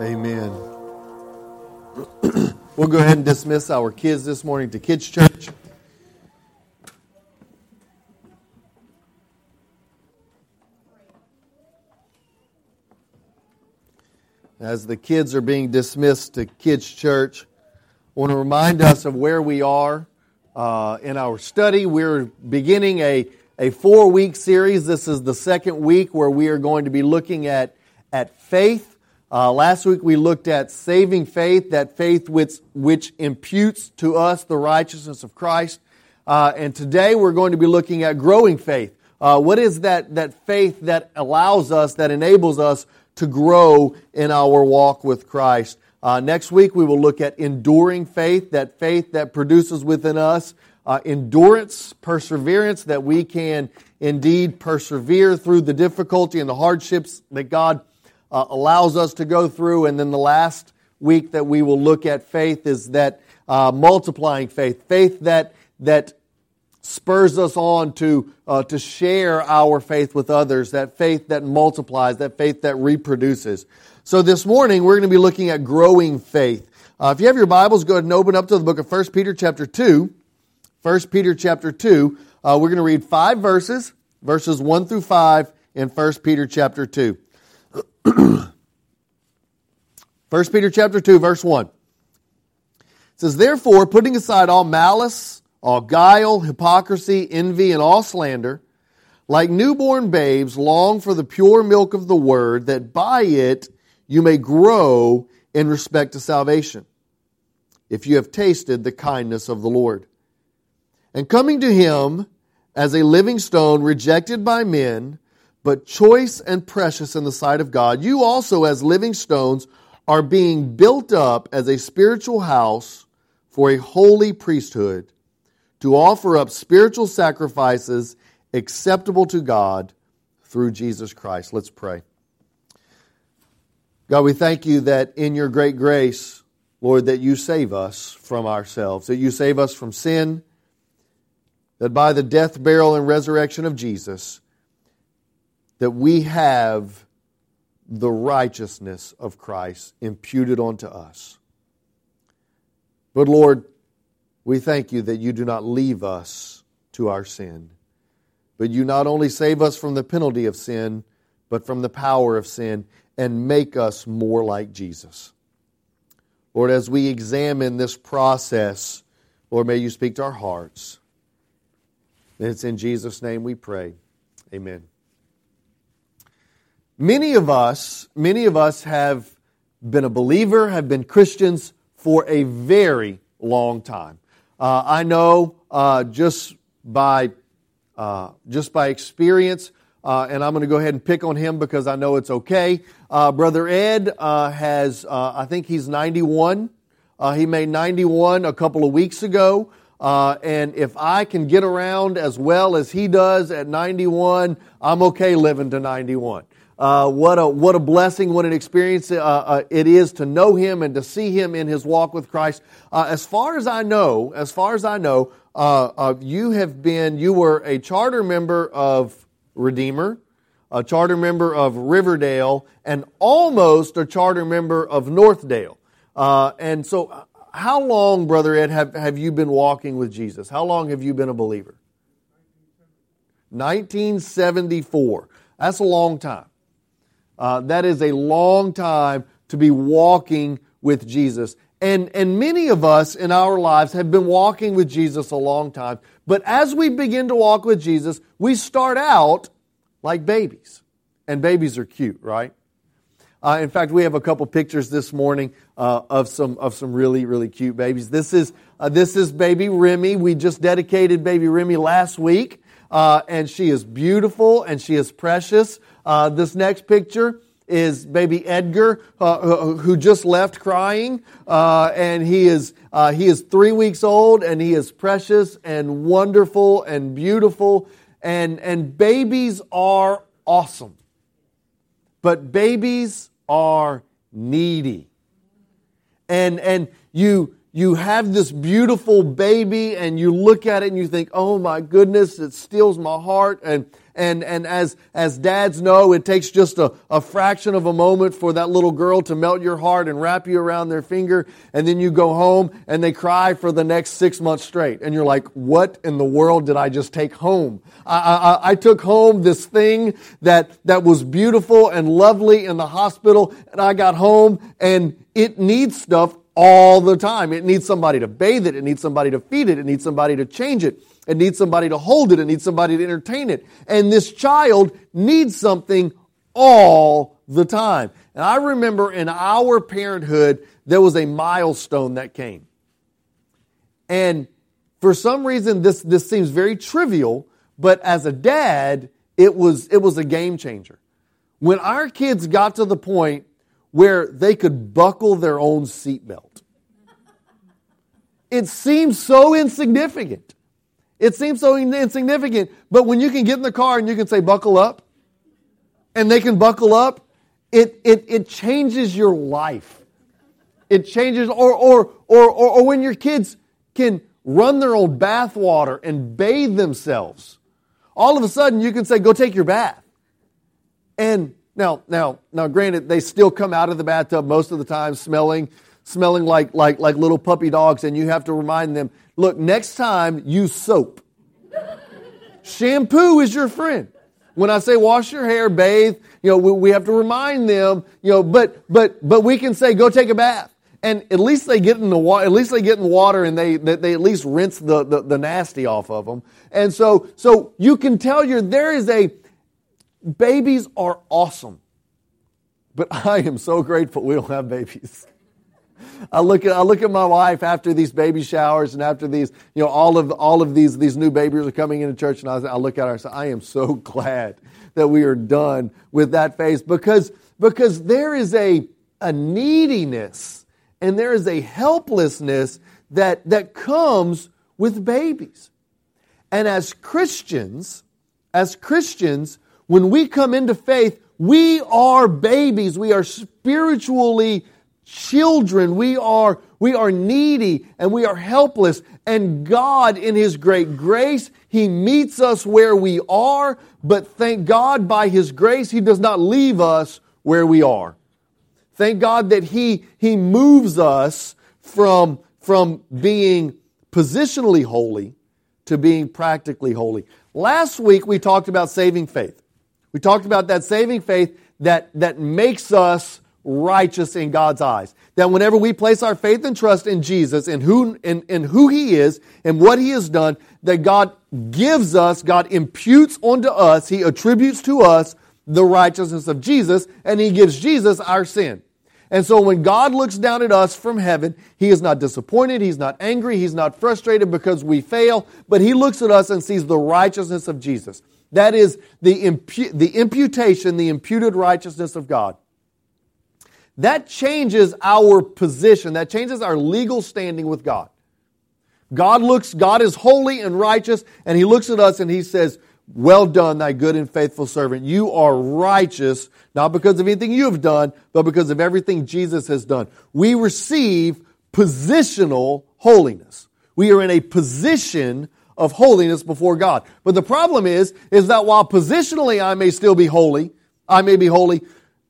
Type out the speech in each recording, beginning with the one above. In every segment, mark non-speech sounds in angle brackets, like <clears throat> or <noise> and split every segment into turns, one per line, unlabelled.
Amen. <clears throat> we'll go ahead and dismiss our kids this morning to Kids Church. As the kids are being dismissed to Kids Church, I want to remind us of where we are uh, in our study. We're beginning a, a four week series. This is the second week where we are going to be looking at, at faith. Uh, last week we looked at saving faith, that faith which, which imputes to us the righteousness of Christ. Uh, and today we're going to be looking at growing faith. Uh, what is that, that faith that allows us, that enables us to grow in our walk with Christ? Uh, next week, we will look at enduring faith, that faith that produces within us uh, endurance, perseverance, that we can indeed persevere through the difficulty and the hardships that God uh, allows us to go through. And then the last week that we will look at faith is that uh, multiplying faith, faith that, that spurs us on to, uh, to share our faith with others, that faith that multiplies, that faith that reproduces. So this morning we're going to be looking at growing faith. Uh, if you have your Bibles, go ahead and open up to the book of 1 Peter chapter 2. 1 Peter chapter 2. Uh, we're going to read five verses, verses 1 through 5 in 1 Peter chapter 2. <clears throat> 1 Peter chapter 2, verse 1. It says, Therefore, putting aside all malice, all guile, hypocrisy, envy, and all slander, like newborn babes, long for the pure milk of the word, that by it you may grow in respect to salvation, if you have tasted the kindness of the Lord. And coming to him as a living stone rejected by men, but choice and precious in the sight of God, you also, as living stones, are being built up as a spiritual house for a holy priesthood to offer up spiritual sacrifices acceptable to God through Jesus Christ. Let's pray. God, we thank you that in your great grace, Lord, that you save us from ourselves, that you save us from sin, that by the death, burial, and resurrection of Jesus, that we have the righteousness of Christ imputed unto us. But Lord, we thank you that you do not leave us to our sin, but you not only save us from the penalty of sin, but from the power of sin and make us more like Jesus. Lord, as we examine this process, Lord, may you speak to our hearts. And it's in Jesus' name we pray. Amen. Many of us, many of us have been a believer, have been Christians for a very long time. Uh, I know uh, just by uh, just by experience, uh, and I'm going to go ahead and pick on him because I know it's okay. Uh, Brother Ed uh, has, I think he's 91. Uh, he made 91 a couple of weeks ago. And if I can get around as well as he does at 91, I'm okay living to 91. Uh, what a what a blessing, what an experience uh, uh, it is to know him and to see him in his walk with Christ. as far as I know, as far as I know, you have been you were a charter member of Redeemer, a charter member of Riverdale, and almost a charter member of Northdale. Uh, and so, how long, Brother Ed, have, have you been walking with Jesus? How long have you been a believer? 1974. That's a long time. Uh, that is a long time to be walking with Jesus. And, and many of us in our lives have been walking with Jesus a long time. But as we begin to walk with Jesus, we start out like babies. And babies are cute, right? Uh, in fact, we have a couple pictures this morning uh, of some of some really really cute babies. This is uh, this is baby Remy. We just dedicated baby Remy last week, uh, and she is beautiful and she is precious. Uh, this next picture is baby Edgar, uh, who just left crying, uh, and he is uh, he is three weeks old, and he is precious and wonderful and beautiful, and and babies are awesome, but babies are needy, and and you you have this beautiful baby and you look at it and you think, oh my goodness, it steals my heart. And, And, and as, as dads know, it takes just a, a fraction of a moment for that little girl to melt your heart and wrap you around their finger. And then you go home and they cry for the next six months straight. And you're like, what in the world did I just take home? I, I, I took home this thing that, that was beautiful and lovely in the hospital. And I got home and it needs stuff all the time. It needs somebody to bathe it. It needs somebody to feed it. It needs somebody to change it. It needs somebody to hold it. It needs somebody to entertain it. And this child needs something all the time. And I remember in our parenthood, there was a milestone that came. And for some reason, this, this seems very trivial, but as a dad, it was, it was a game changer. When our kids got to the point where they could buckle their own seatbelt. It seems so insignificant. It seems so insignificant, but when you can get in the car and you can say, buckle up, and they can buckle up, it, it, it changes your life. It changes, or, or, or, or, when your kids can run their own bath water and bathe themselves, all of a sudden you can say, go take your bath. And now, now, now, granted, they still come out of the bathtub most of the time smelling, smelling like, like, like little puppy dogs, and you have to remind them, look, next time use soap. Shampoo is your friend. When I say wash your hair, bathe, you know, we, we have to remind them, you know, but, but, but we can say, go take a bath. And at least they get in the water, at least they get in the water and they, they, they at least rinse the, the, the nasty off of them. And so, so you can tell you're there is a, Babies are awesome. But <laughs> I am so grateful we don't have babies. I look at I look at my wife after these baby showers and after these, you know, all of all of these these new babies are coming into church, and I, I look at her and say, I am so <laughs> glad that we are done with that phase because because there is a a neediness and there is a helplessness that that comes with babies. And as Christians, as Christians, when we come into faith, we are babies. We are spiritually children. We are, we are needy and we are helpless. And God, in His great grace, He meets us where we are. But thank God by His grace, He does not leave us where we are. Thank God that He, he moves us from, from being positionally holy to being practically holy. Last week we talked about saving faith. We talked about that saving faith that, that makes us righteous in God's eyes. That whenever we place our faith and trust in Jesus and who, in, in who He is and what He has done, that God gives us, God imputes onto us, He attributes to us the righteousness of Jesus, and He gives Jesus our sin. And so when God looks down at us from heaven, He is not disappointed, He's not angry, He's not frustrated because we fail, but He looks at us and sees the righteousness of Jesus. That is the, impu- the imputation, the imputed righteousness of God. That changes our position. That changes our legal standing with God. God looks, God is holy and righteous, and He looks at us and He says, Well done, thy good and faithful servant. You are righteous, not because of anything you have done, but because of everything Jesus has done. We receive positional holiness. We are in a position of holiness before God. But the problem is, is that while positionally I may still be holy, I may be holy,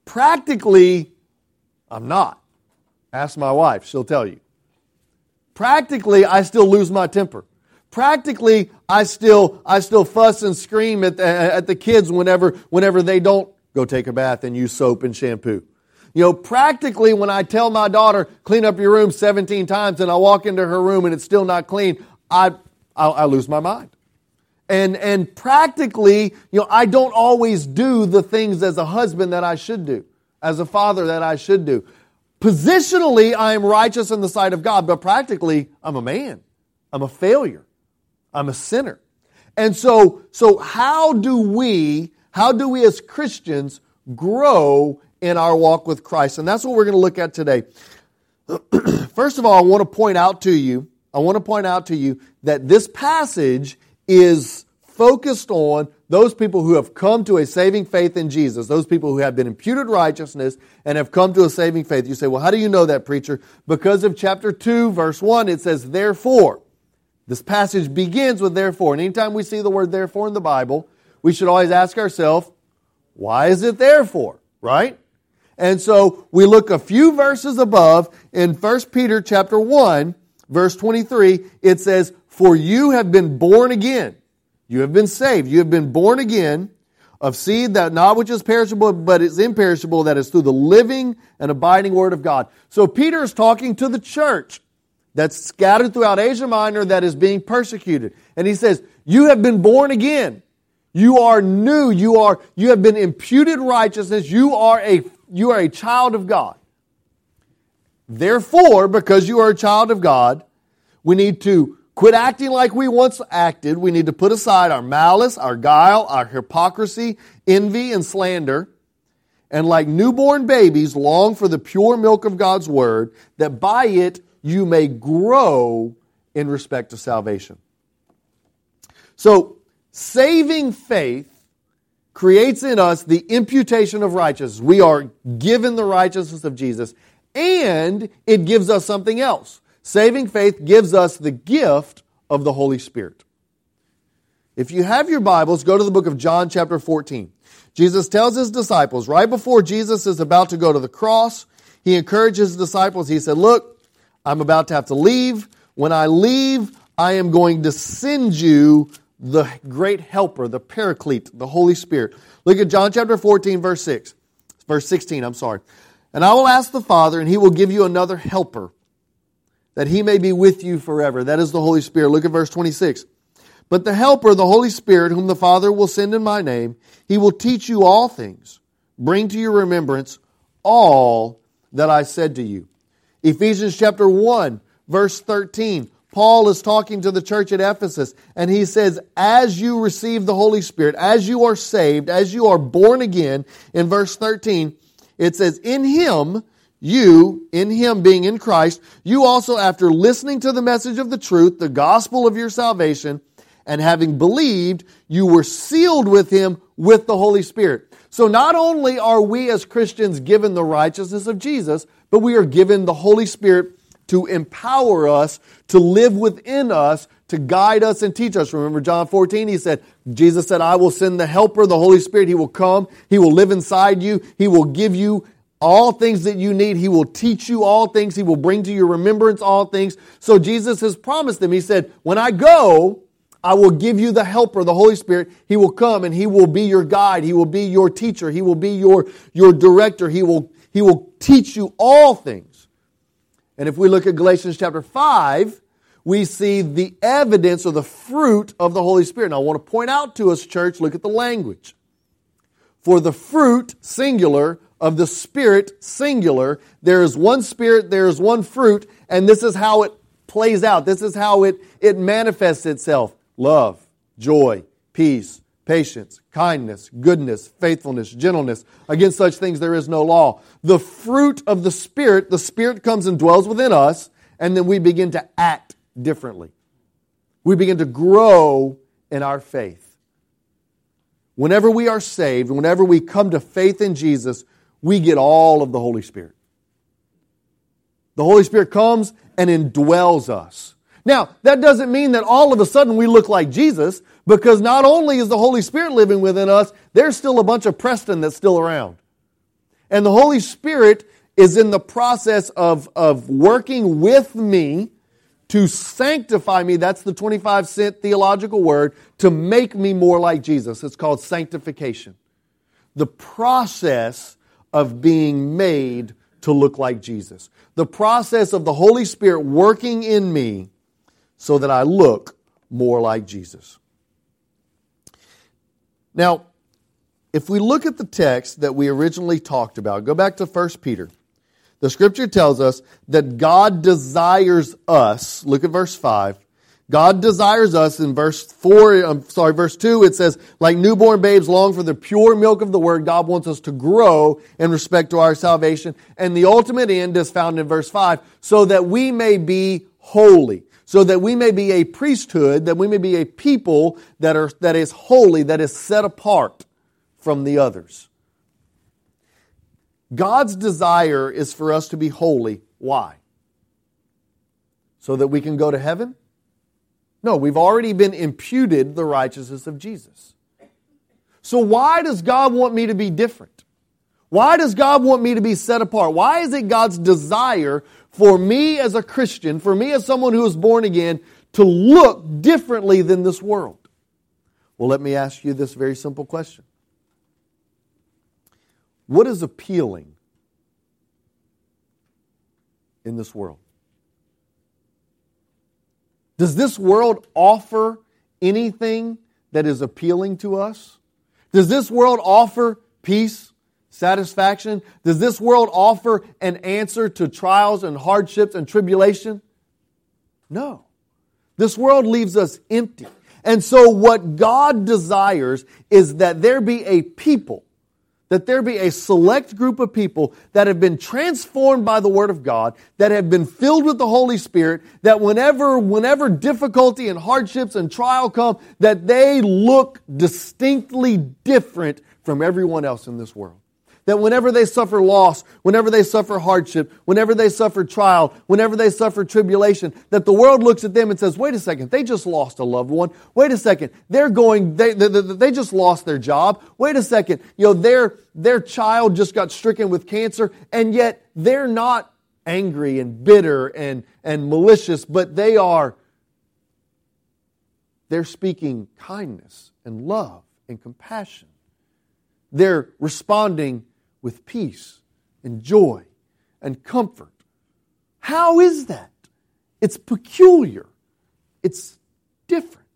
practically I'm not. Ask my wife, she'll tell you. Practically, I still lose my temper. Practically, I still, I still fuss and scream at the, at the kids whenever, whenever they don't go take a bath and use soap and shampoo. You know, practically when I tell my daughter, clean up your room 17 times and I walk into her room and it's still not clean, I, I'll, I lose my mind. And, and practically, you know, I don't always do the things as a husband that I should do, as a father that I should do. Positionally, I am righteous in the sight of God, but practically, I'm a man. I'm a failure. I'm a sinner. And so, so how do we, how do we as Christians grow in our walk with Christ? And that's what we're going to look at today. <clears throat> First of all, I want to point out to you I want to point out to you that this passage is focused on those people who have come to a saving faith in Jesus, those people who have been imputed righteousness and have come to a saving faith. You say, well, how do you know that, preacher? Because of chapter 2, verse 1, it says, therefore. This passage begins with therefore. And anytime we see the word therefore in the Bible, we should always ask ourselves, why is it therefore? Right? And so we look a few verses above in 1 Peter chapter 1, verse 23, it says, For you have been born again. You have been saved. You have been born again of seed that not which is perishable, but is imperishable, that is through the living and abiding word of God. So Peter is talking to the church that's scattered throughout Asia Minor that is being persecuted. And he says, You have been born again. You are new. You are, you have been imputed righteousness. You are a, you are a child of God. Therefore, because you are a child of God, we need to quit acting like we once acted. We need to put aside our malice, our guile, our hypocrisy, envy, and slander. And like newborn babies, long for the pure milk of God's word, that by it you may grow in respect to salvation. So, saving faith creates in us the imputation of righteousness. We are given the righteousness of Jesus, and it gives us something else. Saving faith gives us the gift of the Holy Spirit. If you have your Bibles, go to the book of John, chapter 14. Jesus tells his disciples, right before Jesus is about to go to the cross, he encourages his disciples. He said, Look, I'm about to have to leave. When I leave, I am going to send you the great helper, the paraclete, the Holy Spirit. Look at John chapter 14, verse 6. Verse 16, I'm sorry. And I will ask the Father, and he will give you another helper, that he may be with you forever. That is the Holy Spirit. Look at verse 26. But the helper, the Holy Spirit, whom the Father will send in my name, he will teach you all things, bring to your remembrance all that I said to you. Ephesians chapter 1, verse 13. Paul is talking to the church at Ephesus, and he says, As you receive the Holy Spirit, as you are saved, as you are born again, in verse 13, it says, In him, you, in him being in Christ, you also, after listening to the message of the truth, the gospel of your salvation, and having believed, you were sealed with him with the Holy Spirit. So not only are we as Christians given the righteousness of Jesus, but we are given the Holy Spirit to empower us, to live within us, to guide us and teach us. Remember John 14, he said, Jesus said, I will send the helper, the Holy Spirit. He will come. He will live inside you. He will give you all things that you need. He will teach you all things. He will bring to your remembrance all things. So Jesus has promised them. He said, when I go, I will give you the helper, the Holy Spirit. He will come and he will be your guide. He will be your teacher. He will be your, your director. He will, he will teach you all things. And if we look at Galatians chapter 5, we see the evidence or the fruit of the Holy Spirit. Now, I want to point out to us, church, look at the language. For the fruit, singular, of the Spirit, singular, there is one Spirit, there is one fruit, and this is how it plays out. This is how it, it manifests itself love, joy, peace, patience, kindness, goodness, faithfulness, gentleness. Against such things there is no law. The fruit of the Spirit, the Spirit comes and dwells within us, and then we begin to act differently. We begin to grow in our faith. Whenever we are saved, whenever we come to faith in Jesus, we get all of the Holy Spirit. The Holy Spirit comes and indwells us. Now, that doesn't mean that all of a sudden we look like Jesus, because not only is the Holy Spirit living within us, there's still a bunch of Preston that's still around. And the Holy Spirit is in the process of, of working with me to sanctify me. That's the 25 cent theological word to make me more like Jesus. It's called sanctification. The process of being made to look like Jesus. The process of the Holy Spirit working in me so that I look more like Jesus. Now, if we look at the text that we originally talked about, go back to 1 Peter. The scripture tells us that God desires us. Look at verse 5. God desires us in verse 4, I'm sorry, verse 2, it says, like newborn babes long for the pure milk of the word, God wants us to grow in respect to our salvation. And the ultimate end is found in verse 5, so that we may be holy so that we may be a priesthood, that we may be a people that, are, that is holy, that is set apart from the others. God's desire is for us to be holy. Why? So that we can go to heaven? No, we've already been imputed the righteousness of Jesus. So, why does God want me to be different? Why does God want me to be set apart? Why is it God's desire for me as a Christian, for me as someone who is born again, to look differently than this world? Well, let me ask you this very simple question What is appealing in this world? Does this world offer anything that is appealing to us? Does this world offer peace, satisfaction? Does this world offer an answer to trials and hardships and tribulation? No. This world leaves us empty. And so, what God desires is that there be a people that there be a select group of people that have been transformed by the Word of God, that have been filled with the Holy Spirit, that whenever, whenever difficulty and hardships and trial come, that they look distinctly different from everyone else in this world that whenever they suffer loss, whenever they suffer hardship, whenever they suffer trial, whenever they suffer tribulation, that the world looks at them and says, wait a second, they just lost a loved one. Wait a second, they're going, they, they, they just lost their job. Wait a second, you know, their, their child just got stricken with cancer, and yet they're not angry and bitter and, and malicious, but they are, they're speaking kindness and love and compassion. They're responding with peace and joy and comfort. How is that? It's peculiar, it's different.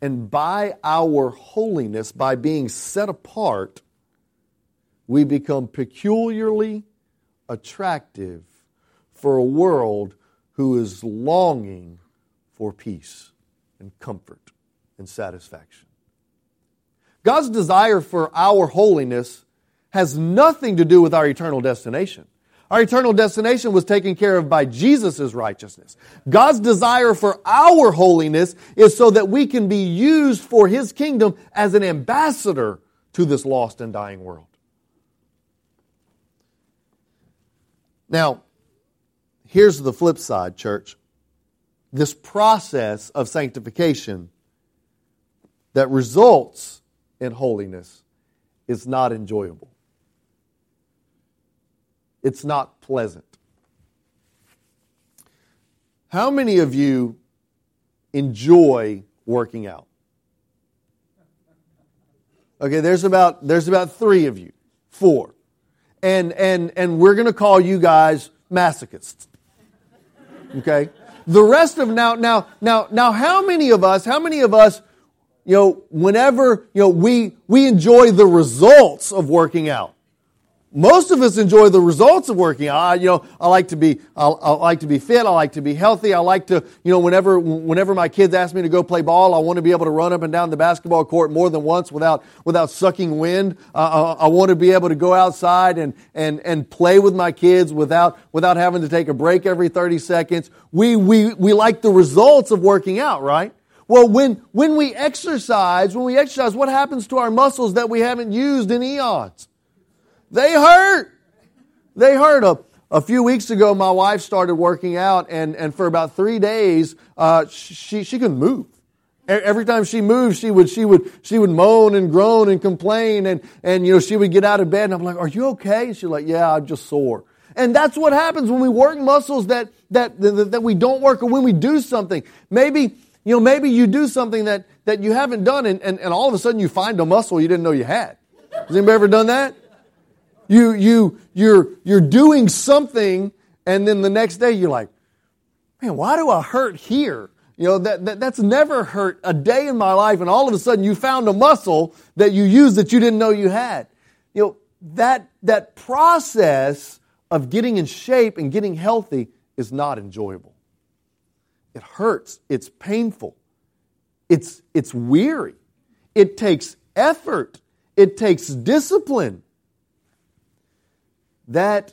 And by our holiness, by being set apart, we become peculiarly attractive for a world who is longing for peace and comfort and satisfaction. God's desire for our holiness has nothing to do with our eternal destination. Our eternal destination was taken care of by Jesus' righteousness. God's desire for our holiness is so that we can be used for His kingdom as an ambassador to this lost and dying world. Now, here's the flip side, church. This process of sanctification that results in holiness is not enjoyable. It's not pleasant. How many of you enjoy working out? Okay, there's about there's about 3 of you. 4. And and and we're going to call you guys masochists. Okay? The rest of now now now now how many of us how many of us you know, whenever, you know, we, we enjoy the results of working out. Most of us enjoy the results of working out. I, you know, I like to be, I, I like to be fit. I like to be healthy. I like to, you know, whenever, whenever my kids ask me to go play ball, I want to be able to run up and down the basketball court more than once without, without sucking wind. Uh, I, I want to be able to go outside and, and, and play with my kids without, without having to take a break every 30 seconds. We, we, we like the results of working out, right? Well, when, when we exercise, when we exercise, what happens to our muscles that we haven't used in eons? They hurt. They hurt. A, a few weeks ago, my wife started working out, and, and for about three days, uh, she, she couldn't move. Every time she moved, she would, she would, she would moan and groan and complain, and, and, you know, she would get out of bed, and I'm like, are you okay? And she's like, yeah, I'm just sore. And that's what happens when we work muscles that, that, that, that we don't work, or when we do something. Maybe, you know, maybe you do something that, that you haven't done and, and, and all of a sudden you find a muscle you didn't know you had. Has anybody ever done that? You, you, you're, you're doing something and then the next day you're like, man, why do I hurt here? You know, that, that, that's never hurt a day in my life and all of a sudden you found a muscle that you use that you didn't know you had. You know, that, that process of getting in shape and getting healthy is not enjoyable. It hurts. It's painful. It's, it's weary. It takes effort. It takes discipline. That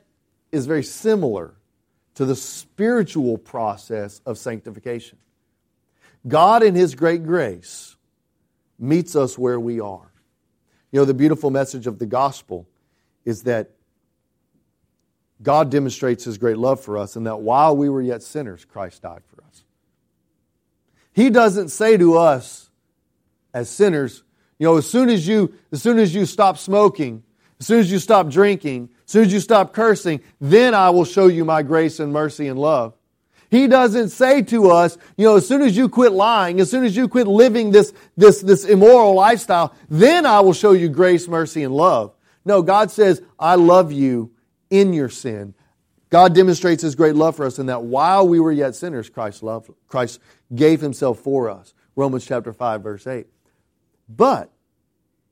is very similar to the spiritual process of sanctification. God, in His great grace, meets us where we are. You know, the beautiful message of the gospel is that God demonstrates His great love for us, and that while we were yet sinners, Christ died for us. He doesn't say to us, as sinners. You know, as soon as you, as soon as you stop smoking, as soon as you stop drinking, as soon as you stop cursing, then I will show you my grace and mercy and love. He doesn't say to us, you know, as soon as you quit lying, as soon as you quit living this, this, this immoral lifestyle, then I will show you grace, mercy, and love. No, God says, I love you in your sin. God demonstrates his great love for us in that while we were yet sinners, Christ loved, Christ gave himself for us. Romans chapter 5, verse 8. But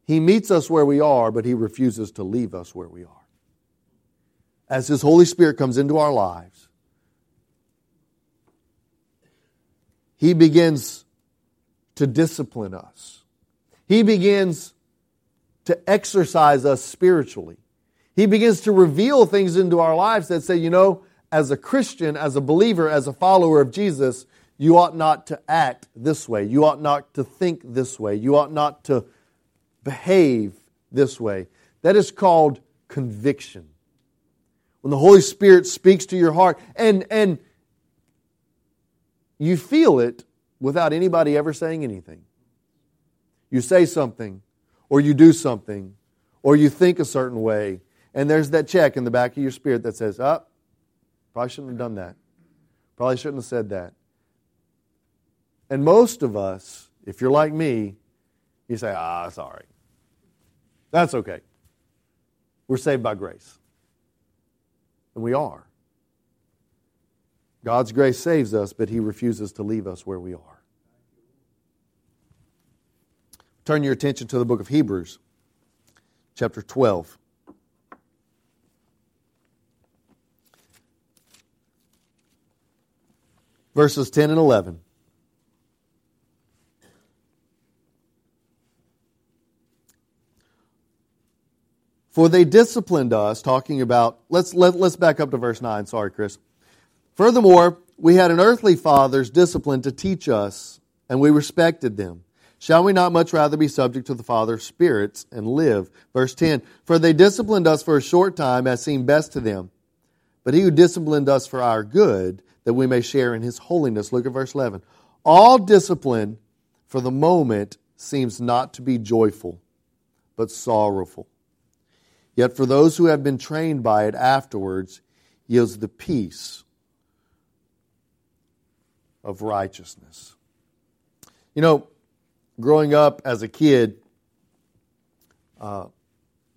he meets us where we are, but he refuses to leave us where we are. As his Holy Spirit comes into our lives, he begins to discipline us. He begins to exercise us spiritually. He begins to reveal things into our lives that say, you know, as a Christian, as a believer, as a follower of Jesus, you ought not to act this way. You ought not to think this way. You ought not to behave this way. That is called conviction. When the Holy Spirit speaks to your heart and, and you feel it without anybody ever saying anything. You say something, or you do something, or you think a certain way, and there's that check in the back of your spirit that says, oh, probably shouldn't have done that. Probably shouldn't have said that. And most of us, if you're like me, you say, Ah, sorry. That's okay. We're saved by grace. And we are. God's grace saves us, but He refuses to leave us where we are. Turn your attention to the book of Hebrews, chapter 12. Verses 10 and 11. For they disciplined us, talking about, let's, let, let's back up to verse 9. Sorry, Chris. Furthermore, we had an earthly father's discipline to teach us, and we respected them. Shall we not much rather be subject to the Father of spirits and live? Verse 10 For they disciplined us for a short time as seemed best to them. But he who disciplined us for our good, that we may share in his holiness. Look at verse 11. All discipline for the moment seems not to be joyful, but sorrowful. Yet for those who have been trained by it afterwards, yields the peace of righteousness. You know, growing up as a kid, uh,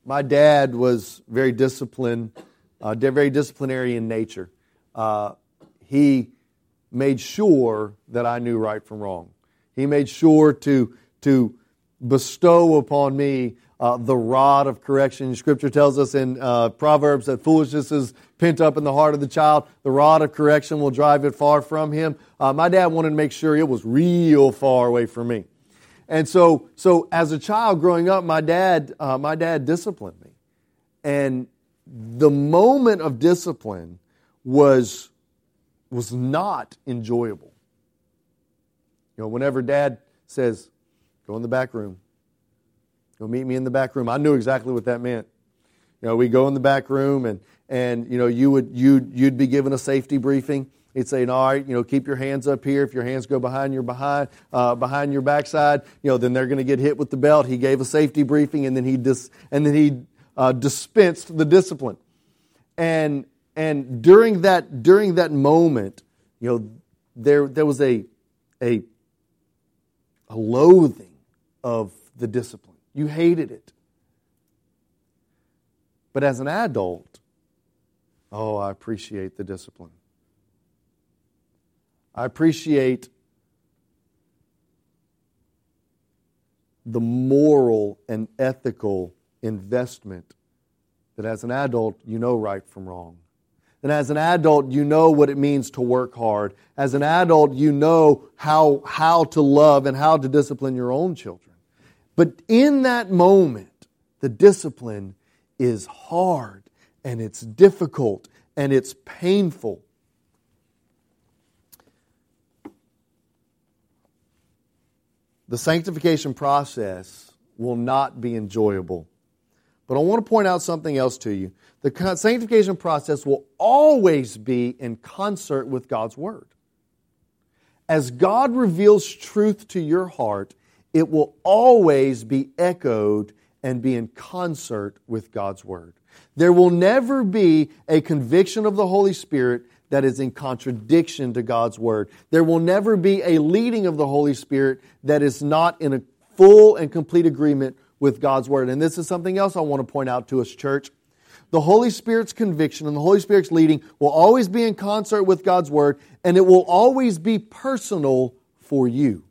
my dad was very disciplined, uh, very disciplinary in nature. Uh, he made sure that I knew right from wrong. He made sure to to bestow upon me uh, the rod of correction. Scripture tells us in uh, Proverbs that foolishness is pent up in the heart of the child. The rod of correction will drive it far from him. Uh, my dad wanted to make sure it was real far away from me. And so, so as a child growing up, my dad, uh, my dad disciplined me. And the moment of discipline was, was not enjoyable. You know, whenever dad says, go in the back room, Go meet me in the back room. I knew exactly what that meant. You know, we go in the back room and, and you know, you would, you'd, you'd be given a safety briefing. He'd say, all right, you know, keep your hands up here. If your hands go behind your behind, uh, behind your backside, you know, then they're going to get hit with the belt. He gave a safety briefing and then he dis, and then he uh, dispensed the discipline. And, and during that, during that moment, you know, there, there was a, a, a loathing of the discipline. You hated it. But as an adult, oh, I appreciate the discipline. I appreciate the moral and ethical investment that as an adult you know right from wrong. And as an adult, you know what it means to work hard. As an adult, you know how, how to love and how to discipline your own children. But in that moment, the discipline is hard and it's difficult and it's painful. The sanctification process will not be enjoyable. But I want to point out something else to you. The sanctification process will always be in concert with God's Word. As God reveals truth to your heart, it will always be echoed and be in concert with God's Word. There will never be a conviction of the Holy Spirit that is in contradiction to God's Word. There will never be a leading of the Holy Spirit that is not in a full and complete agreement with God's Word. And this is something else I want to point out to us, church. The Holy Spirit's conviction and the Holy Spirit's leading will always be in concert with God's Word, and it will always be personal for you.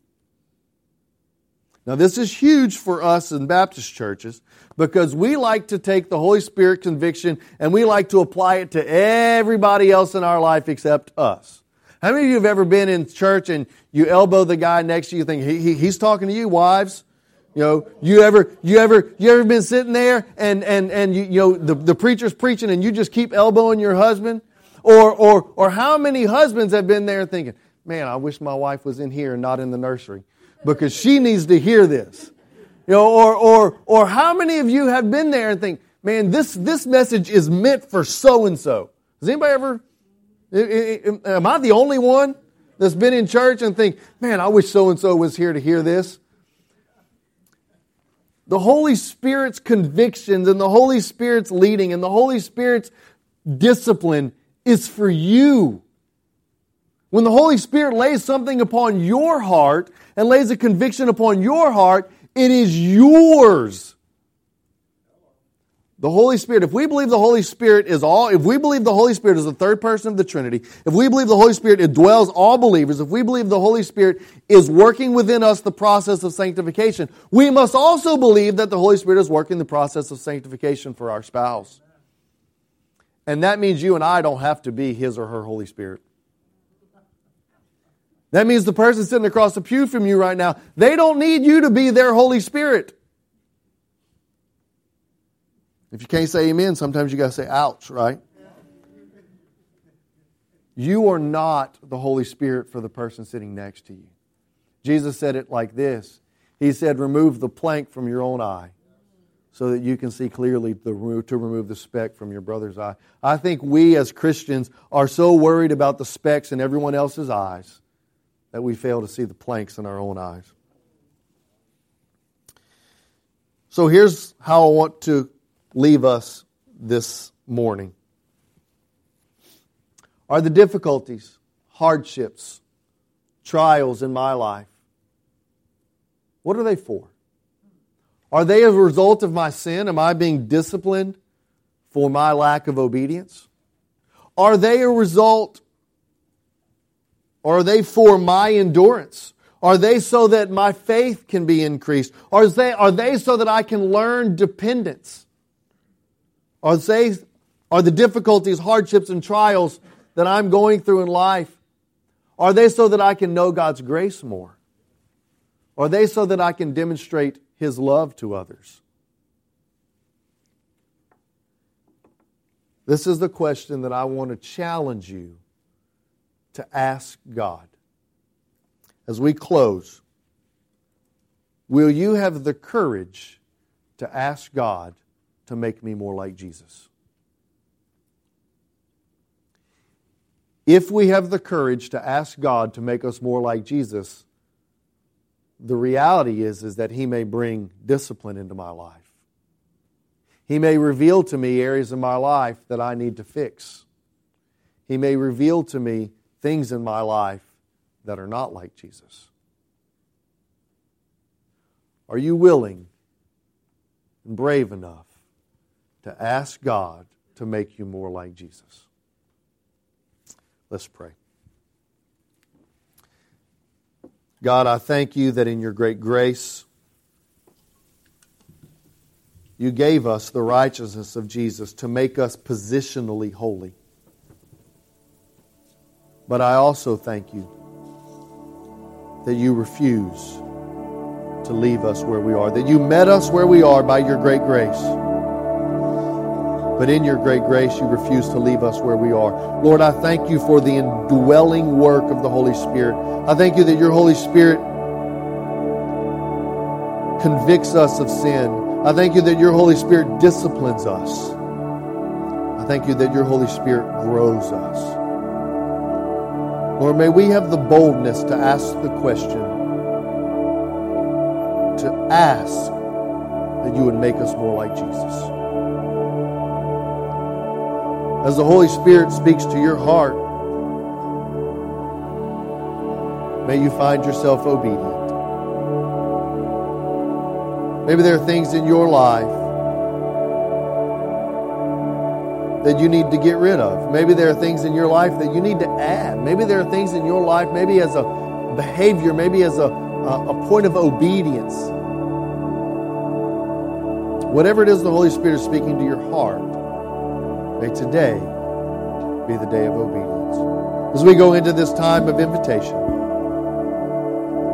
Now, this is huge for us in Baptist churches because we like to take the Holy Spirit conviction and we like to apply it to everybody else in our life except us. How many of you have ever been in church and you elbow the guy next to you, think he, he, he's talking to you, wives? You know, you ever, you ever, you ever been sitting there and, and, and you, you know, the, the preacher's preaching and you just keep elbowing your husband? Or, or, or how many husbands have been there thinking, man, I wish my wife was in here and not in the nursery because she needs to hear this. You know, or, or, or how many of you have been there and think, man, this, this message is meant for so and so? Has anybody ever, am I the only one that's been in church and think, man, I wish so and so was here to hear this? The Holy Spirit's convictions and the Holy Spirit's leading and the Holy Spirit's discipline is for you. When the Holy Spirit lays something upon your heart and lays a conviction upon your heart, it is yours. The Holy Spirit, if we believe the Holy Spirit is all, if we believe the Holy Spirit is the third person of the Trinity, if we believe the Holy Spirit indwells all believers, if we believe the Holy Spirit is working within us the process of sanctification, we must also believe that the Holy Spirit is working the process of sanctification for our spouse. And that means you and I don't have to be his or her Holy Spirit. That means the person sitting across the pew from you right now, they don't need you to be their Holy Spirit. If you can't say amen, sometimes you got to say ouch, right? You are not the Holy Spirit for the person sitting next to you. Jesus said it like this He said, Remove the plank from your own eye so that you can see clearly to remove the speck from your brother's eye. I think we as Christians are so worried about the specks in everyone else's eyes that we fail to see the planks in our own eyes. So here's how I want to leave us this morning? Are the difficulties, hardships, trials in my life, what are they for? Are they a result of my sin? Am I being disciplined for my lack of obedience? Are they a result, or are they for my endurance? Are they so that my faith can be increased? Are they, are they so that I can learn dependence? Are, they, are the difficulties, hardships, and trials that I'm going through in life, are they so that I can know God's grace more? Are they so that I can demonstrate His love to others? This is the question that I want to challenge you to ask God. As we close, will you have the courage to ask God to make me more like Jesus. If we have the courage to ask God to make us more like Jesus, the reality is, is that He may bring discipline into my life. He may reveal to me areas of my life that I need to fix. He may reveal to me things in my life that are not like Jesus. Are you willing and brave enough to ask God to make you more like Jesus. Let's pray. God, I thank you that in your great grace, you gave us the righteousness of Jesus to make us positionally holy. But I also thank you that you refuse to leave us where we are, that you met us where we are by your great grace. But in your great grace, you refuse to leave us where we are. Lord, I thank you for the indwelling work of the Holy Spirit. I thank you that your Holy Spirit convicts us of sin. I thank you that your Holy Spirit disciplines us. I thank you that your Holy Spirit grows us. Lord, may we have the boldness to ask the question to ask that you would make us more like Jesus. As the Holy Spirit speaks to your heart, may you find yourself obedient. Maybe there are things in your life that you need to get rid of. Maybe there are things in your life that you need to add. Maybe there are things in your life, maybe as a behavior, maybe as a, a, a point of obedience. Whatever it is the Holy Spirit is speaking to your heart, may today be the day of obedience. As we go into this time of invitation,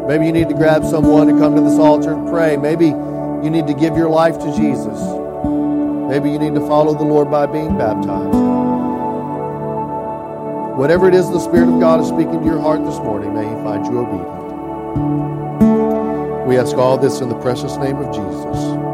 maybe you need to grab someone to come to this altar and pray. Maybe you need to give your life to Jesus. Maybe you need to follow the Lord by being baptized. Whatever it is the Spirit of God is speaking to your heart this morning, may He find you obedient. We ask all this in the precious name of Jesus.